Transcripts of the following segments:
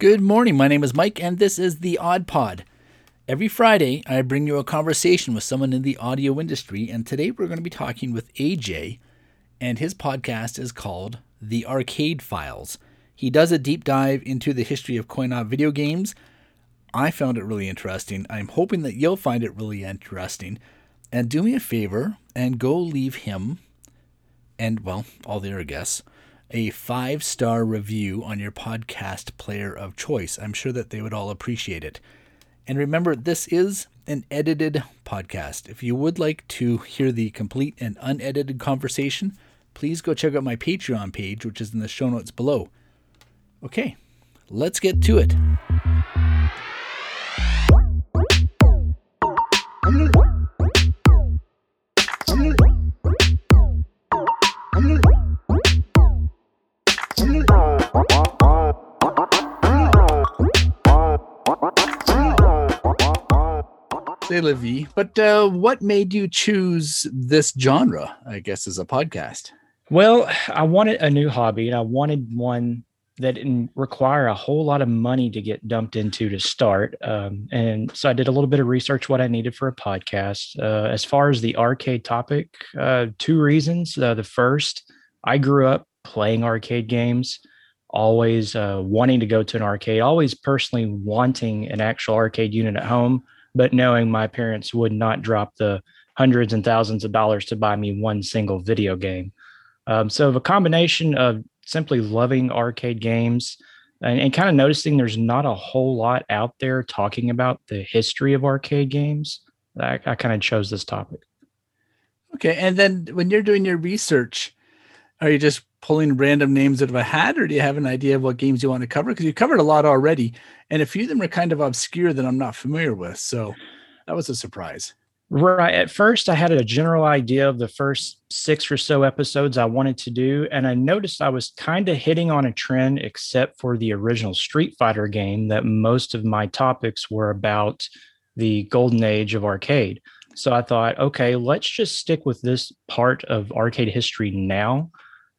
Good morning. My name is Mike, and this is the Aud Pod. Every Friday, I bring you a conversation with someone in the audio industry, and today we're going to be talking with AJ, and his podcast is called The Arcade Files. He does a deep dive into the history of coin op video games. I found it really interesting. I'm hoping that you'll find it really interesting. And do me a favor and go leave him and, well, all the other guests a five star review on your podcast player of choice. I'm sure that they would all appreciate it. And remember, this is an edited podcast. If you would like to hear the complete and unedited conversation, please go check out my Patreon page, which is in the show notes below. Okay, let's get to it. But uh, what made you choose this genre? I guess as a podcast. Well, I wanted a new hobby, and I wanted one that didn't require a whole lot of money to get dumped into to start. Um, and so I did a little bit of research what I needed for a podcast. Uh, as far as the arcade topic, uh, two reasons. Uh, the first, I grew up playing arcade games, always uh, wanting to go to an arcade, always personally wanting an actual arcade unit at home but knowing my parents would not drop the hundreds and thousands of dollars to buy me one single video game. Um, so a combination of simply loving arcade games and, and kind of noticing there's not a whole lot out there talking about the history of arcade games, I, I kind of chose this topic. Okay, and then when you're doing your research, are you just pulling random names out of a hat, or do you have an idea of what games you want to cover? Because you covered a lot already, and a few of them are kind of obscure that I'm not familiar with. So that was a surprise. Right. At first, I had a general idea of the first six or so episodes I wanted to do, and I noticed I was kind of hitting on a trend, except for the original Street Fighter game, that most of my topics were about the golden age of arcade. So I thought, okay, let's just stick with this part of arcade history now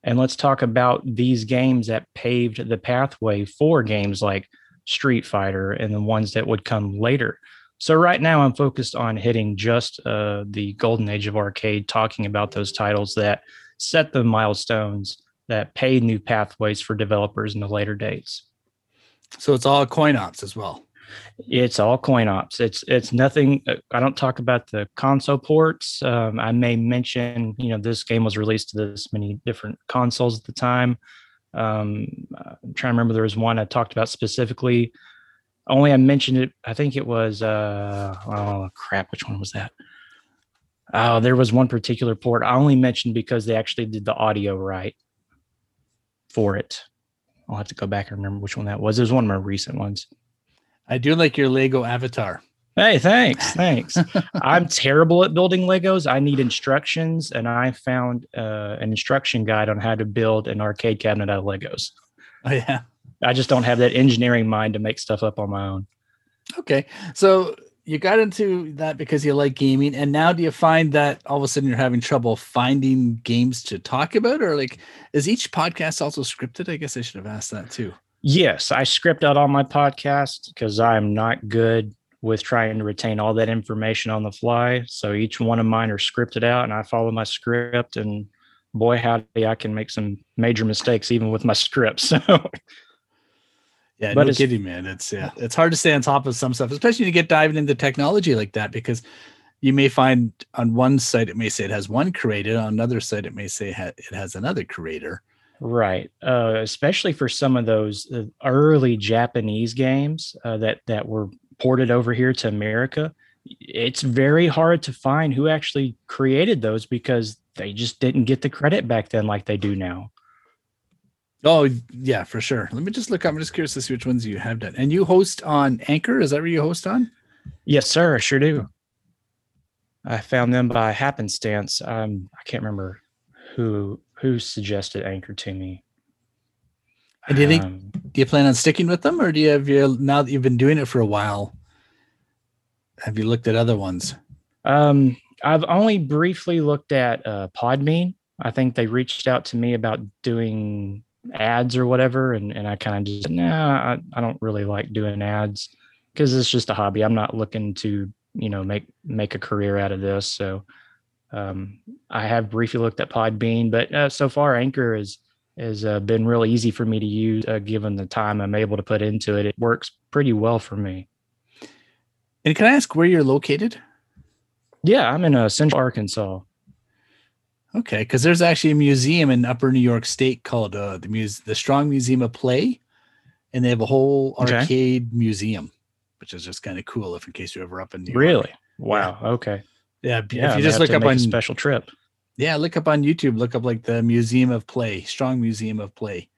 and let's talk about these games that paved the pathway for games like Street Fighter and the ones that would come later. So right now I'm focused on hitting just uh, the golden age of arcade, talking about those titles that set the milestones that paved new pathways for developers in the later days. So it's all coin ops as well. It's all coin ops. It's it's nothing. Uh, I don't talk about the console ports. Um, I may mention, you know, this game was released to this many different consoles at the time. Um, I'm trying to remember. There was one I talked about specifically. Only I mentioned it. I think it was. Uh, oh crap! Which one was that? Oh, there was one particular port I only mentioned because they actually did the audio right for it. I'll have to go back and remember which one that was. It was one of my recent ones. I do like your Lego avatar. Hey, thanks. Thanks. I'm terrible at building Legos. I need instructions, and I found uh, an instruction guide on how to build an arcade cabinet out of Legos. Oh, yeah. I just don't have that engineering mind to make stuff up on my own. Okay. So you got into that because you like gaming. And now do you find that all of a sudden you're having trouble finding games to talk about? Or like, is each podcast also scripted? I guess I should have asked that too. Yes, I script out all my podcasts because I'm not good with trying to retain all that information on the fly. So each one of mine are scripted out and I follow my script and boy howdy I can make some major mistakes even with my script. So yeah, but no kidding, man. It's yeah, it's hard to stay on top of some stuff, especially when you get diving into technology like that, because you may find on one site it may say it has one creator, on another site it may say it has another creator. Right, uh, especially for some of those uh, early Japanese games uh, that that were ported over here to America. It's very hard to find who actually created those because they just didn't get the credit back then like they do now. Oh yeah, for sure. Let me just look. I'm just curious to see which ones you have done. And you host on Anchor? Is that where you host on? Yes, sir. I sure do. I found them by happenstance. Um, I can't remember who who suggested Anchor to me. And do you think um, do you plan on sticking with them, or do you have you now that you've been doing it for a while? Have you looked at other ones? Um, I've only briefly looked at uh, Podbean. I think they reached out to me about doing ads or whatever. And, and I kind of just, nah, I, I don't really like doing ads because it's just a hobby. I'm not looking to, you know, make, make a career out of this. So um, I have briefly looked at Podbean, but uh, so far Anchor is, has uh, been really easy for me to use uh, given the time I'm able to put into it. It works pretty well for me. And can I ask where you're located? Yeah, I'm in uh, Central Arkansas. Okay, because there's actually a museum in Upper New York State called uh, the Muse the Strong Museum of Play, and they have a whole okay. arcade museum, which is just kind of cool. If in case you're ever up in New York. Really? Wow. Yeah. Okay. Yeah. yeah if you just look up on special trip. Yeah, look up on YouTube. Look up like the Museum of Play, Strong Museum of Play,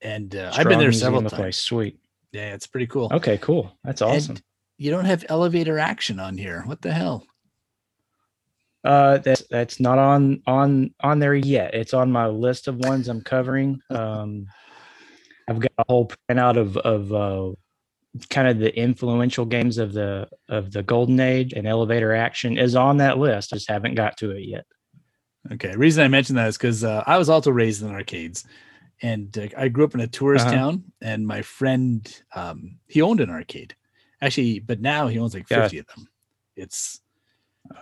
and uh, I've been there Museum several times. Play. Sweet. Yeah, it's pretty cool. Okay, cool. That's awesome. And you don't have elevator action on here. What the hell? Uh, that's that's not on on on there yet. It's on my list of ones I'm covering. Um, I've got a whole printout of of uh, kind of the influential games of the of the golden age, and elevator action is on that list. I just haven't got to it yet. Okay, the reason I mentioned that is because uh, I was also raised in arcades, and uh, I grew up in a tourist uh-huh. town. And my friend, um, he owned an arcade, actually, but now he owns like fifty yeah. of them. It's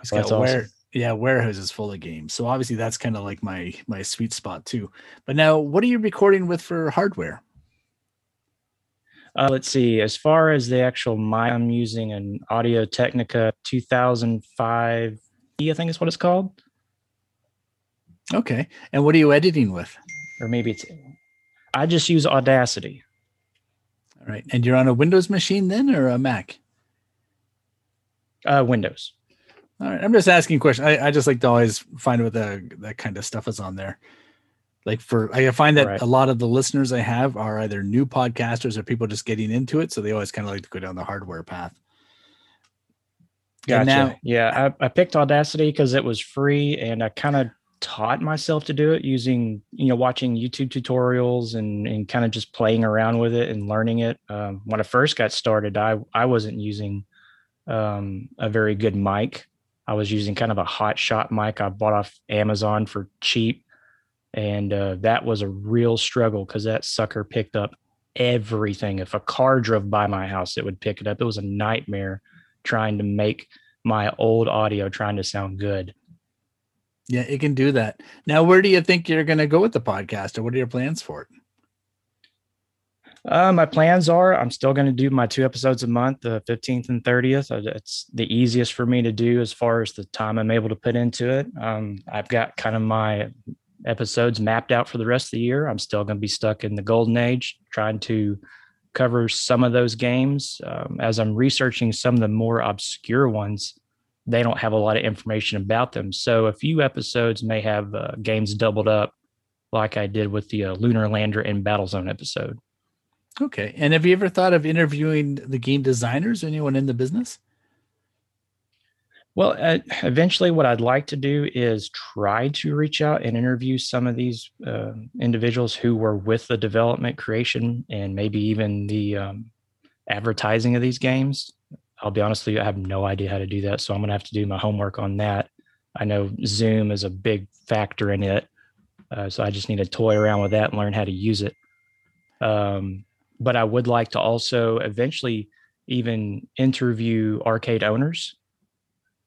he's got awesome. where yeah warehouses full of games so obviously that's kind of like my my sweet spot too but now what are you recording with for hardware uh, let's see as far as the actual mic i'm using an audio technica 2005 E, I think is what it's called okay and what are you editing with or maybe it's i just use audacity all right and you're on a windows machine then or a mac uh windows all right. I'm just asking questions. I, I just like to always find what the that kind of stuff is on there. Like for I find that right. a lot of the listeners I have are either new podcasters or people just getting into it. So they always kind of like to go down the hardware path. Gotcha. Now, yeah, I, I picked Audacity because it was free and I kind of taught myself to do it using, you know, watching YouTube tutorials and, and kind of just playing around with it and learning it. Um, when I first got started, I, I wasn't using um, a very good mic I was using kind of a hot shot mic I bought off Amazon for cheap. And uh, that was a real struggle because that sucker picked up everything. If a car drove by my house, it would pick it up. It was a nightmare trying to make my old audio trying to sound good. Yeah, it can do that. Now, where do you think you're going to go with the podcast or what are your plans for it? Uh, my plans are I'm still going to do my two episodes a month, the 15th and 30th. Uh, it's the easiest for me to do as far as the time I'm able to put into it. Um, I've got kind of my episodes mapped out for the rest of the year. I'm still going to be stuck in the golden age, trying to cover some of those games. Um, as I'm researching some of the more obscure ones, they don't have a lot of information about them. So a few episodes may have uh, games doubled up, like I did with the uh, Lunar Lander and Battlezone episode. Okay. And have you ever thought of interviewing the game designers, anyone in the business? Well, uh, eventually, what I'd like to do is try to reach out and interview some of these uh, individuals who were with the development, creation, and maybe even the um, advertising of these games. I'll be honest with you, I have no idea how to do that. So I'm going to have to do my homework on that. I know Zoom is a big factor in it. Uh, so I just need to toy around with that and learn how to use it. Um, but I would like to also eventually even interview arcade owners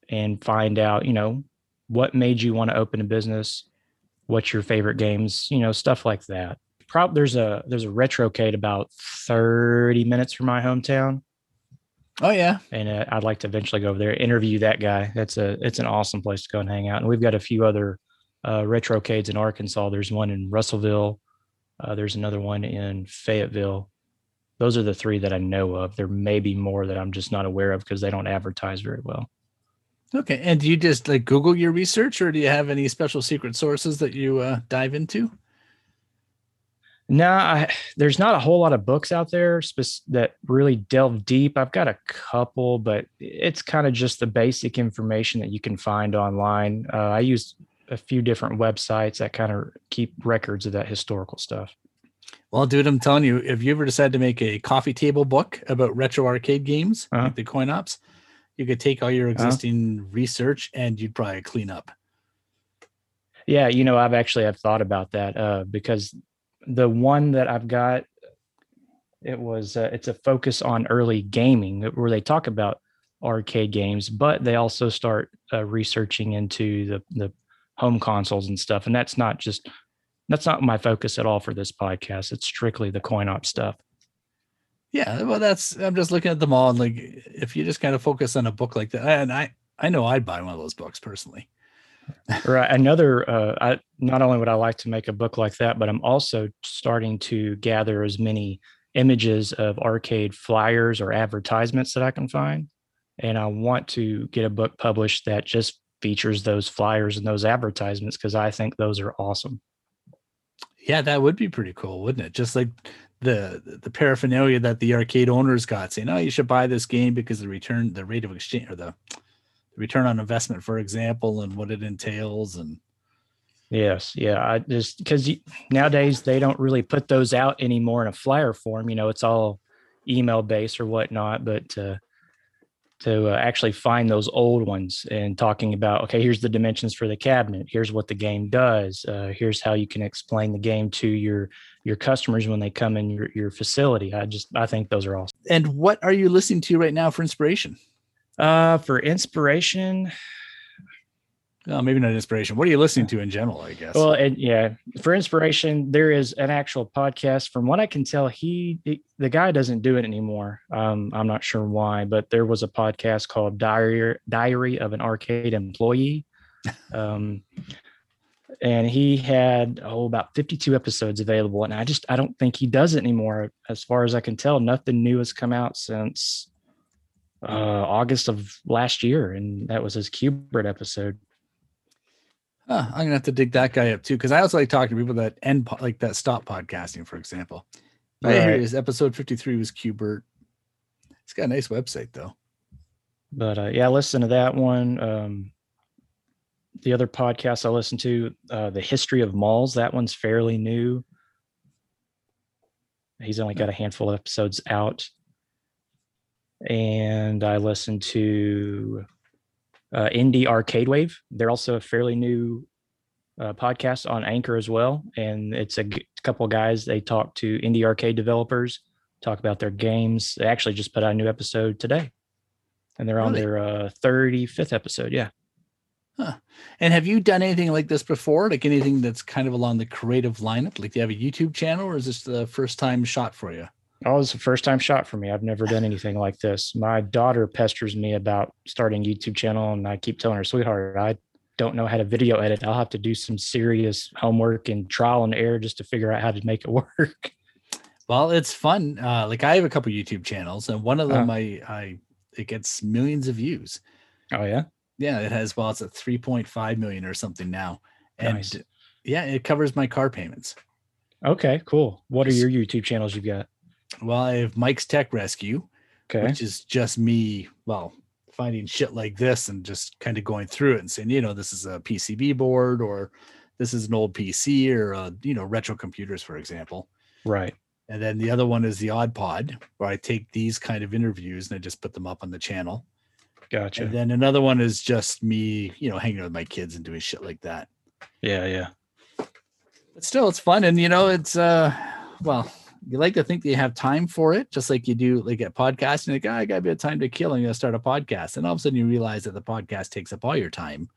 and find out, you know, what made you want to open a business, what's your favorite games, you know, stuff like that. Probably there's a there's a retrocade about 30 minutes from my hometown. Oh yeah, and uh, I'd like to eventually go over there interview that guy. That's a it's an awesome place to go and hang out. And we've got a few other uh, retrocades in Arkansas. There's one in Russellville. Uh, there's another one in Fayetteville those are the three that I know of. There may be more that I'm just not aware of because they don't advertise very well. Okay. And do you just like Google your research or do you have any special secret sources that you uh, dive into? No, I, there's not a whole lot of books out there that really delve deep. I've got a couple, but it's kind of just the basic information that you can find online. Uh, I use a few different websites that kind of keep records of that historical stuff. Well, dude, I'm telling you, if you ever decide to make a coffee table book about retro arcade games, uh-huh. like the coin ops, you could take all your uh-huh. existing uh-huh. research and you'd probably clean up. Yeah, you know, I've actually I've thought about that uh, because the one that I've got, it was uh, it's a focus on early gaming where they talk about arcade games, but they also start uh, researching into the the home consoles and stuff. And that's not just that's not my focus at all for this podcast. It's strictly the coin op stuff. Yeah, well, that's I'm just looking at them all, and like if you just kind of focus on a book like that, and I I know I'd buy one of those books personally. right. Another, uh, I not only would I like to make a book like that, but I'm also starting to gather as many images of arcade flyers or advertisements that I can find, and I want to get a book published that just features those flyers and those advertisements because I think those are awesome. Yeah, that would be pretty cool, wouldn't it? Just like the the paraphernalia that the arcade owners got saying, "Oh, you should buy this game because the return, the rate of exchange, or the, the return on investment, for example, and what it entails." And yes, yeah, I just because nowadays they don't really put those out anymore in a flyer form. You know, it's all email based or whatnot. But uh, to uh, actually find those old ones and talking about okay here's the dimensions for the cabinet here's what the game does uh, here's how you can explain the game to your your customers when they come in your, your facility i just i think those are awesome and what are you listening to right now for inspiration uh for inspiration well, maybe not inspiration. What are you listening to in general? I guess. Well, and yeah, for inspiration, there is an actual podcast. From what I can tell, he, he the guy doesn't do it anymore. Um, I'm not sure why, but there was a podcast called Diary Diary of an Arcade Employee, um, and he had oh about 52 episodes available. And I just I don't think he does it anymore. As far as I can tell, nothing new has come out since uh, August of last year, and that was his Q*bert episode. Huh, I'm gonna have to dig that guy up too, because I also like talking to people that end po- like that stop podcasting, for example. Right. I hear his episode 53 was Q*bert it's got a nice website though. But uh, yeah, listen to that one. Um, the other podcast I listen to, uh, the history of malls. That one's fairly new. He's only got a handful of episodes out. And I listen to uh, Indie Arcade Wave. They're also a fairly new uh, podcast on Anchor as well, and it's a g- couple guys. They talk to indie arcade developers, talk about their games. They actually just put out a new episode today, and they're on their uh, 35th episode. Yeah. Huh. And have you done anything like this before? Like anything that's kind of along the creative lineup? Like, do you have a YouTube channel, or is this the first time shot for you? Oh, it's the first time shot for me. I've never done anything like this. My daughter pesters me about starting YouTube channel, and I keep telling her, sweetheart, I don't know how to video edit. I'll have to do some serious homework and trial and error just to figure out how to make it work. Well, it's fun. Uh, like I have a couple YouTube channels, and one of them uh, I I it gets millions of views. Oh yeah, yeah. It has well, it's at three point five million or something now, and nice. yeah, it covers my car payments. Okay, cool. What are your YouTube channels you've got? Well, I have Mike's Tech Rescue, okay. which is just me, well, finding shit like this and just kind of going through it and saying, you know, this is a PCB board or this is an old PC or, a, you know, retro computers, for example. Right. And then the other one is the Aud Pod, where I take these kind of interviews and I just put them up on the channel. Gotcha. And then another one is just me, you know, hanging with my kids and doing shit like that. Yeah, yeah. But still, it's fun, and you know, it's uh, well, you like to think that you have time for it, just like you do like at podcasting. Like, oh, I got a bit of time to kill. and you start a podcast, and all of a sudden you realize that the podcast takes up all your time.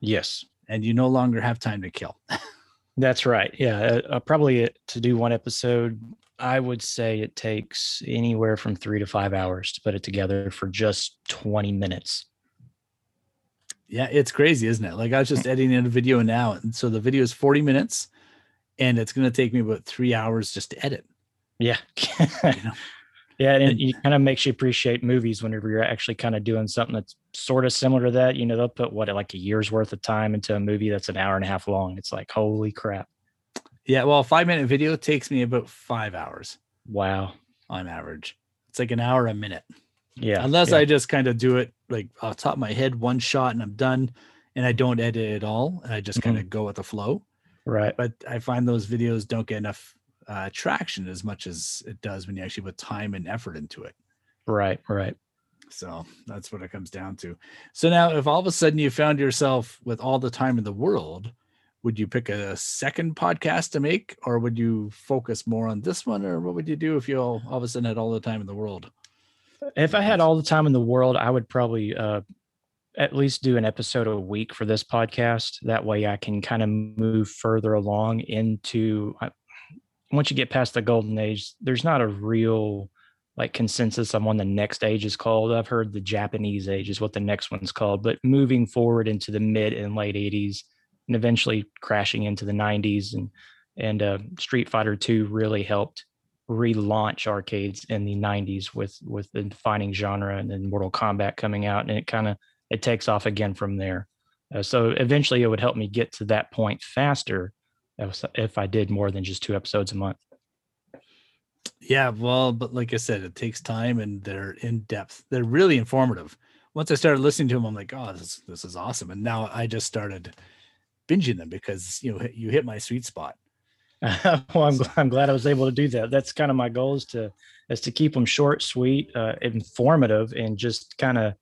Yes, and you no longer have time to kill. That's right. Yeah, uh, uh, probably uh, to do one episode, I would say it takes anywhere from three to five hours to put it together for just twenty minutes. Yeah, it's crazy, isn't it? Like I was mm. just editing a video now, and so the video is forty minutes, and it's going to take me about three hours just to edit. Yeah. you know? Yeah, and it kind of makes you appreciate movies whenever you're actually kind of doing something that's sort of similar to that. You know, they'll put what like a year's worth of time into a movie that's an hour and a half long. It's like holy crap. Yeah, well, a five minute video takes me about five hours. Wow, on average, it's like an hour a minute. Yeah, unless yeah. I just kind of do it like off top of my head, one shot, and I'm done, and I don't edit at all, and I just mm-hmm. kind of go with the flow. Right. But I find those videos don't get enough uh, traction as much as it does when you actually put time and effort into it. Right, right. So that's what it comes down to. So now, if all of a sudden you found yourself with all the time in the world, would you pick a second podcast to make, or would you focus more on this one, or what would you do if you all, all of a sudden had all the time in the world? If I had all the time in the world, I would probably uh, at least do an episode a week for this podcast. That way, I can kind of move further along into. Once you get past the golden age, there's not a real like consensus on what the next age is called. I've heard the Japanese age is what the next one's called, but moving forward into the mid and late 80s and eventually crashing into the 90s and and uh, Street Fighter 2 really helped relaunch arcades in the 90s with with the defining genre and then Mortal Kombat coming out and it kind of it takes off again from there. Uh, so eventually it would help me get to that point faster if, I did more than just two episodes a month. Yeah, well, but like I said, it takes time and they're in depth. They're really informative. Once I started listening to them, I'm like, oh, this this is awesome. And now I just started binging them because you know you hit my sweet spot. well, I'm I'm glad I was able to do that. That's kind of my goal is to is to keep them short, sweet, uh, informative, and just kind of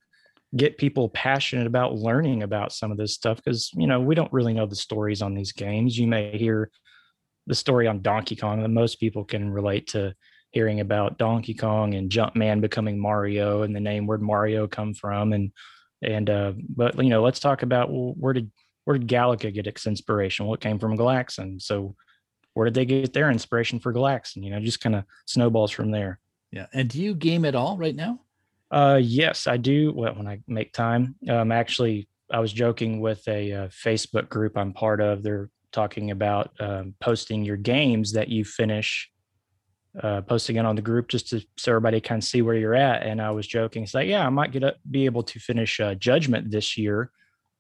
get people passionate about learning about some of this stuff because you know we don't really know the stories on these games. You may hear the story on Donkey Kong that most people can relate to hearing about Donkey Kong and Jumpman becoming Mario and the name where Mario come from and and uh but you know let's talk about well, where did where did Galaga get its inspiration? Well, it came from Galaxian. So where did they get their inspiration for Galaxian? You know, just kind of snowballs from there. Yeah. And do you game at all right now? Uh yes, I do. Well, when I make time. Um actually I was joking with a, a uh, Facebook group I'm part of. They're talking about um, posting your games that you finish uh, posting it on the group just to so everybody kind of see where you're at. And I was joking, it's like, yeah, I might get up, be able to finish uh, Judgment this year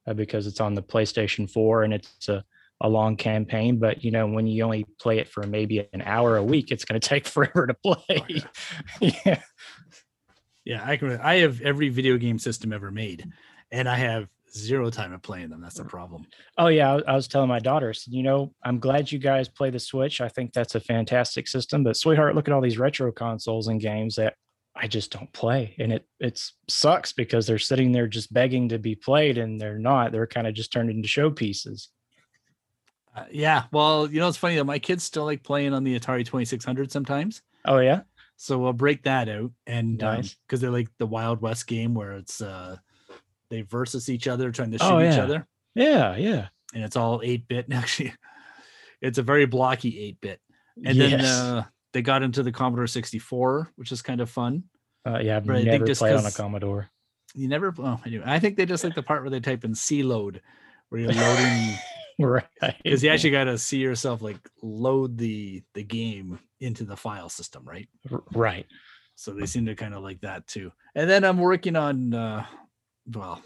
uh, because it's on the PlayStation 4 and it's a, a long campaign. But you know, when you only play it for maybe an hour a week, it's going to take forever to play. Oh, yeah. yeah, yeah. I can. I have every video game system ever made, and I have zero time of playing them. That's the problem. Oh yeah, I, was telling my daughters, you know, I'm glad you guys play the Switch. I think that's a fantastic system. But sweetheart, look at all these retro consoles and games that I just don't play, and it it sucks because they're sitting there just begging to be played, and they're not. They're kind of just turned into showpieces. Uh, yeah, well, you know, it's funny that my kids still like playing on the Atari 2600 sometimes. Oh yeah. So we'll break that out, and because nice. um, they're like the Wild West game where it's uh they versus each other trying to oh, shoot oh, yeah. each other. Yeah, yeah. And it's all 8 bit. Actually, it's a very blocky 8 bit. And yes. then uh, they got into the Commodore 64, which is kind of fun. Uh, yeah, I've but never played on a Commodore. You never. Oh, anyway, I think they just like the part where they type in C load, where you're loading. right. Because you actually got to see yourself like load the the game into the file system, right? Right. So they seem to kind of like that too. And then I'm working on uh, well,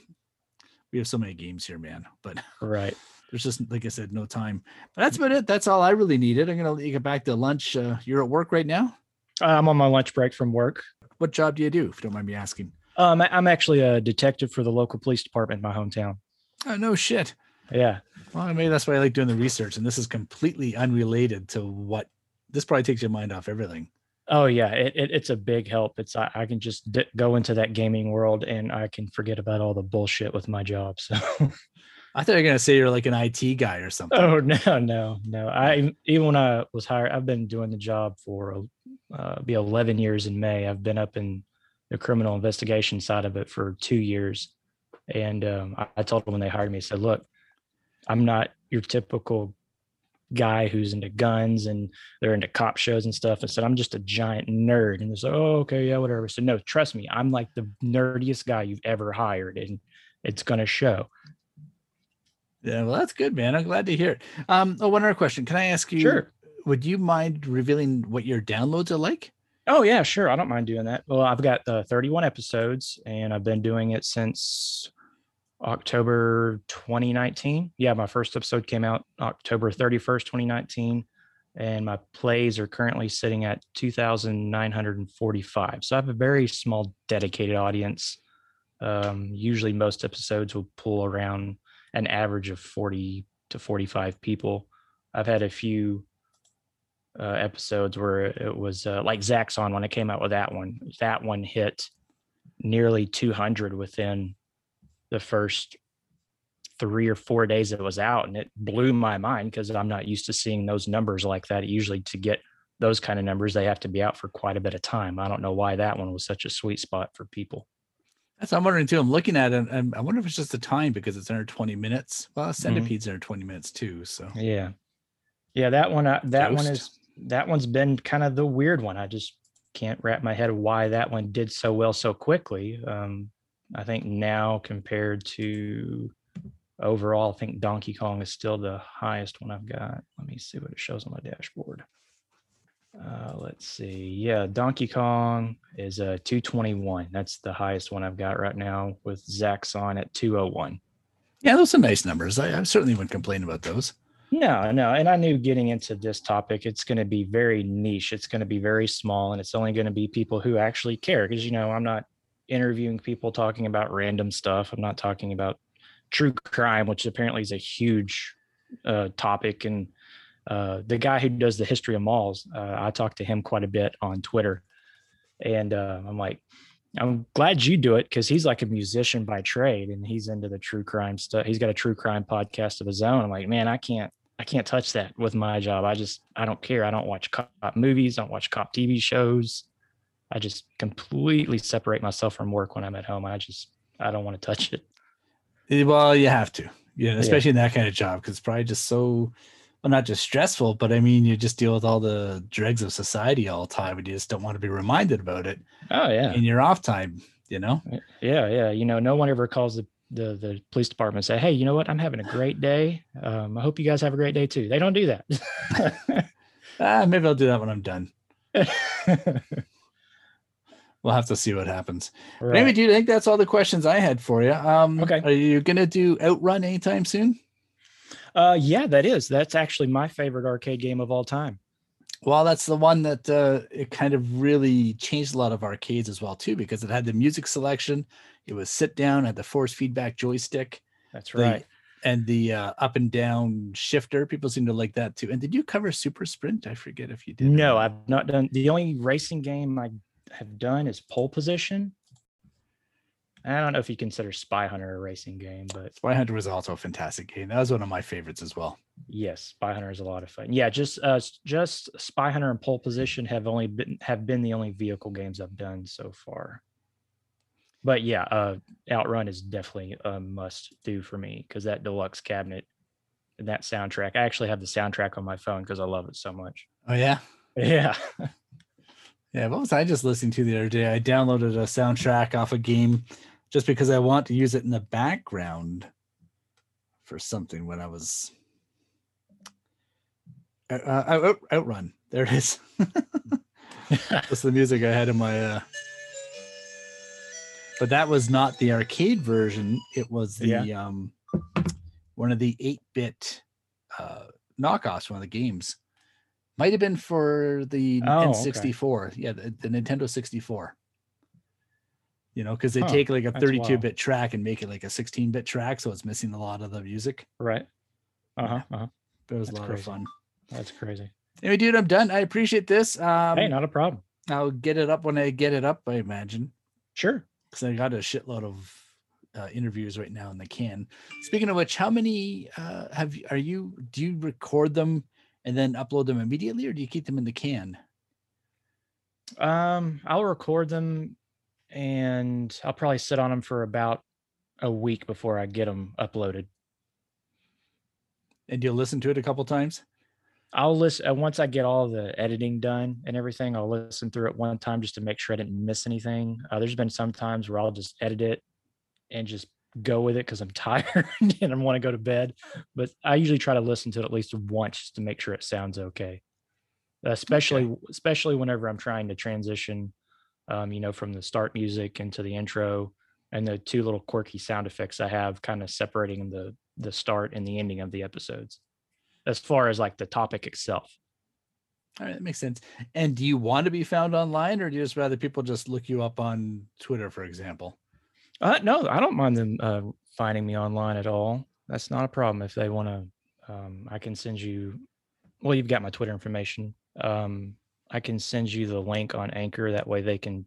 we have so many games here, man. But right, there's just like I said, no time. But that's about it. That's all I really needed. I'm gonna let you get back to lunch. Uh, you're at work right now. I'm on my lunch break from work. What job do you do, if you don't mind me asking? Um, I'm actually a detective for the local police department in my hometown. Oh no shit. Yeah. Well, maybe that's why I like doing the research. And this is completely unrelated to what this probably takes your mind off everything. Oh yeah, it, it, it's a big help. It's I, I can just d- go into that gaming world and I can forget about all the bullshit with my job. So I thought you were gonna say you're like an IT guy or something. Oh no, no, no. I even when I was hired, I've been doing the job for uh, be 11 years in May. I've been up in the criminal investigation side of it for two years, and um, I, I told them when they hired me, I said, "Look, I'm not your typical guy who's into guns and they're into cop shows and stuff and said i'm just a giant nerd and they said oh okay yeah whatever so no trust me i'm like the nerdiest guy you've ever hired and it's to show yeah well that's good man i'm glad to hear it um oh one other question can i ask you sure would you mind revealing what your downloads are like oh yeah sure i don't mind doing that well i've got uh, 31 episodes and i've been doing it since October 2019. Yeah, my first episode came out October 31st, 2019. And my plays are currently sitting at 2,945. So I have a very small dedicated audience. Um, usually, most episodes will pull around an average of 40 to 45 people. I've had a few uh, episodes where it was uh, like Zaxxon when I came out with that one. That one hit nearly 200 within the first three or four days it was out, and it blew my mind because I'm not used to seeing those numbers like that. Usually, to get those kind of numbers, they have to be out for quite a bit of time. I don't know why that one was such a sweet spot for people. That's I'm wondering too. I'm looking at it, and I wonder if it's just the time because it's under 20 minutes. Well, Mm-hmm. Centipede's under 20 minutes too. So Yeah, yeah, that one. Uh, that one is that one's been kind of the weird one. I just can't wrap my head why that one did so well so quickly. Um, I think now compared to overall, I think Donkey Kong is still the highest one I've got. Let me see what it shows on my dashboard. Uh, let's see. Yeah, Donkey Kong is a 221. That's the highest one I've got right now with Zaxxon at 201. yeah, those are nice numbers. I, I certainly wouldn't complain about those. No, no. And I knew getting into this topic, it's going to be very niche. It's going to be very small and it's only going to be people who actually care. Because, you know, I'm not interviewing people talking about random stuff. I'm not talking about true crime, which apparently is a huge uh, topic. And uh, the guy who does the history of malls, uh, I talked to him quite a bit on Twitter. And uh, I'm like, I'm glad you do it because he's like a musician by trade and he's into the true crime stuff. He's got a true crime podcast of his own. I'm like, man, I can't, I can't touch that with my job. I just, I don't care. I don't watch cop movies. I don't watch cop TV shows. I just completely separate myself from work when I'm at home. I just, I don't want to touch it. Well, you have to, yeah, especially in that kind of job because it's probably just so, well, not just stressful, but I mean, you just deal with all the dregs of society all the time, and you just don't want to be reminded about it Oh yeah. in your off time. You know, Yeah. Yeah. You know, no one ever calls the, the, the police department and say, Hey, you know what? I'm having a great day. Um, I hope you guys have a great day too. They don't do that. ah, maybe I'll do that when I'm done. We'll have to see what happens. Right. dude, I think that's all the questions I had for you. Um, Okay. Are you gonna do Outrun anytime soon? Uh, yeah, that is. That's actually my favorite arcade game of all time. Well, that's the one that uh, it kind of really changed a lot of arcades as well too, because it had the music selection. It was sit down, had the force feedback joystick, That's the- right. and the uh, up and down shifter. People seem to like that too. And did you cover Super Sprint? I forget if you did. No. I've not done. The only racing game I have done is pole position. I don't know if you consider Spy Hunter a racing game, but Spy Hunter was also a fantastic game. That was one of my favorites as well. yes, Spy Hunter is a lot of fun. Yeah, just uh, just Spy Hunter and pole position have only been have been the only vehicle games I've done so far. But yeah, uh, Outrun is definitely a must do for me because that deluxe cabinet and that soundtrack. I actually have the soundtrack on my phone because I love it so much. Oh yeah. Yeah. Yeah, what was I just listening to the other day? I downloaded a soundtrack off a game just because I want to use it in the background for something when I was uh, uh, out, outrun. There it is. That's the music I had in my. Uh... But that was not the arcade version. It was the Yeah. um, one of the eight-bit uh, knockoffs. One of the games might have been for the Oh. N64. Yeah, the, the Nintendo 64. You know, because they Huh, take like a 32-bit track and make it like a 16-bit track, so it's missing a lot of the music. right. Uh huh. Uh huh. But it was That's a lot crazy. of fun. That's crazy. Anyway, dude, I'm done. I appreciate this. Um, hey, not a problem. I'll get it up when I get it up. I imagine Sure. because I got a shitload of uh, interviews right now in the can. Speaking of which, how many uh, have you- are you? Do you record them and then upload them immediately, or do you keep them in the can? Um, I'll record them and I'll probably sit on them for about a week before I get them uploaded. And you'll listen to it a couple times. I'll listen uh, once I get all the editing done and everything. I'll listen through it one time just to make sure I didn't miss anything. Uh, there's been some times where I'll just edit it and just go with it because I'm tired and I want to go to bed. But I usually try to listen to it at least once just to make sure it sounds okay. Especially, especially whenever I'm trying to transition, um, you know, from the start music into the intro and the two little quirky sound effects I have, kind of separating the the start and the ending of the episodes as far as like the topic itself. All right, that makes sense. And do you want to be found online, or do you just rather people just look you up on Twitter, for example? Uh, no, I don't mind them uh, finding me online at all. That's not a problem. If they want to, um, I can send you. Well, you've got my Twitter information. Um, I can send you the link on Anchor. That way, they can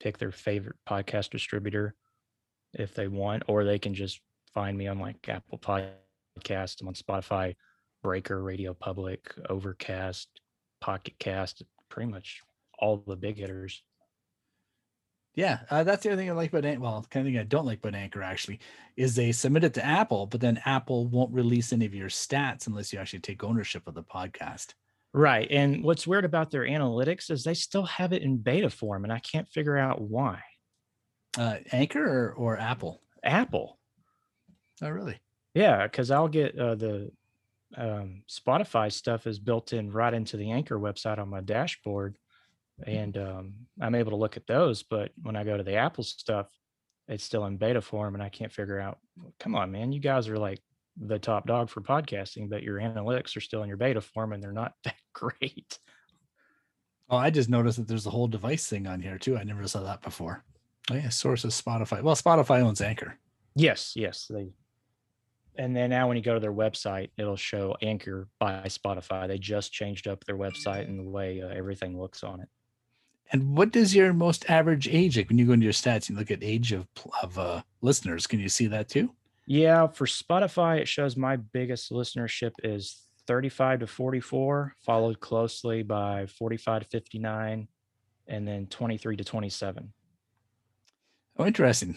pick their favorite podcast distributor if they want, or they can just find me on like Apple Podcast, I'm on Spotify, Breaker, Radio Public, Overcast, Pocket Cast, pretty much all the big hitters. Yeah, uh, that's the other thing I like about Anchor. Well, kind of thing I don't like about Anchor actually is they submit it to Apple, but then Apple won't release any of your stats unless you actually take ownership of the podcast. Right. And what's weird about their analytics is they still have it in beta form, and I can't figure out why. Uh, Anchor or, or Apple? Apple. Oh, really? Yeah, because I'll get uh, the um, Spotify stuff is built in right into the Anchor website on my dashboard, and um, I'm able to look at those. But when I go to the Apple stuff, it's still in beta form, and I can't figure out. Come on, man, you guys are like the top dog for podcasting, but your analytics are still in your beta form, and they're not that great. Oh, I just noticed that there's a whole device thing on here too. I never saw that before. Oh yeah, source is Spotify. Well, Spotify owns Anchor. Yes, yes, they. And then now, when you go to their website, it'll show Anchor by Spotify. They just changed up their website and the way uh, everything looks on it. And what does your most average age like when you go into your stats and look at age of of uh, listeners? Can you see that too? Yeah, for Spotify, it shows my biggest listenership is 35 to 44, followed closely by 45 to 59, and then 23 to 27. Oh, interesting.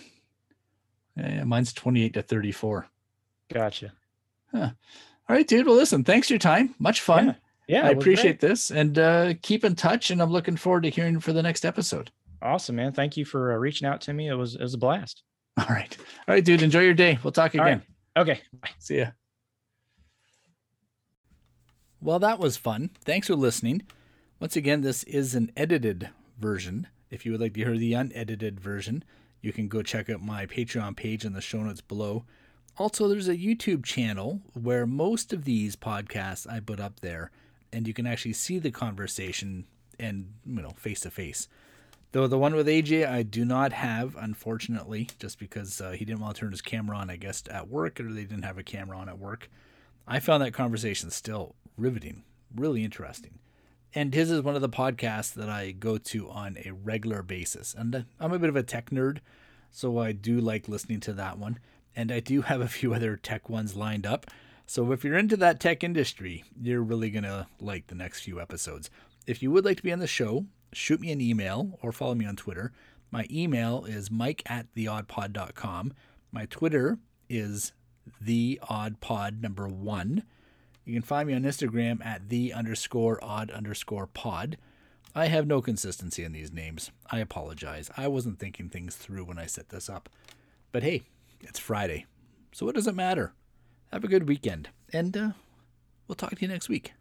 Yeah, mine's 28 to 34. Gotcha. Huh. All right, dude. Well, listen, thanks for your time. Much fun. Yeah, yeah I appreciate great. this and uh, keep in touch. And I'm looking forward to hearing for the next episode. Awesome, man. Thank you for uh, reaching out to me. It was, it was a blast. All right. All right, dude. Enjoy your day. We'll talk again. Okay. Bye. See ya. Well, that was fun. Thanks for listening. Once again, this is an edited version. If you would like to hear the unedited version, you can go check out my Patreon page in the show notes below. Also, there's a YouTube channel where most of these podcasts I put up there, and you can actually see the conversation and you know face to face. Though the one with AJ I do not have, unfortunately, just because uh, he didn't want to turn his camera on, I guess, at work, or they didn't have a camera on at work. I found that conversation still riveting, really interesting. And his is one of the podcasts that I go to on a regular basis. And uh, I'm a bit of a tech nerd, so I do like listening to that one. And I do have a few other tech ones lined up. So if you're into that tech industry, you're really going to like the next few episodes. If you would like to be on the show, shoot me an email or follow me on Twitter. My email is mike at theaudpod.com. My Twitter is theaudpod number one. You can find me on Instagram at the underscore aud underscore pod. I have no consistency in these names. I apologize. I wasn't thinking things through when I set this up. But hey, it's Friday. So what does it matter? Have a good weekend. And uh, we'll talk to you next week.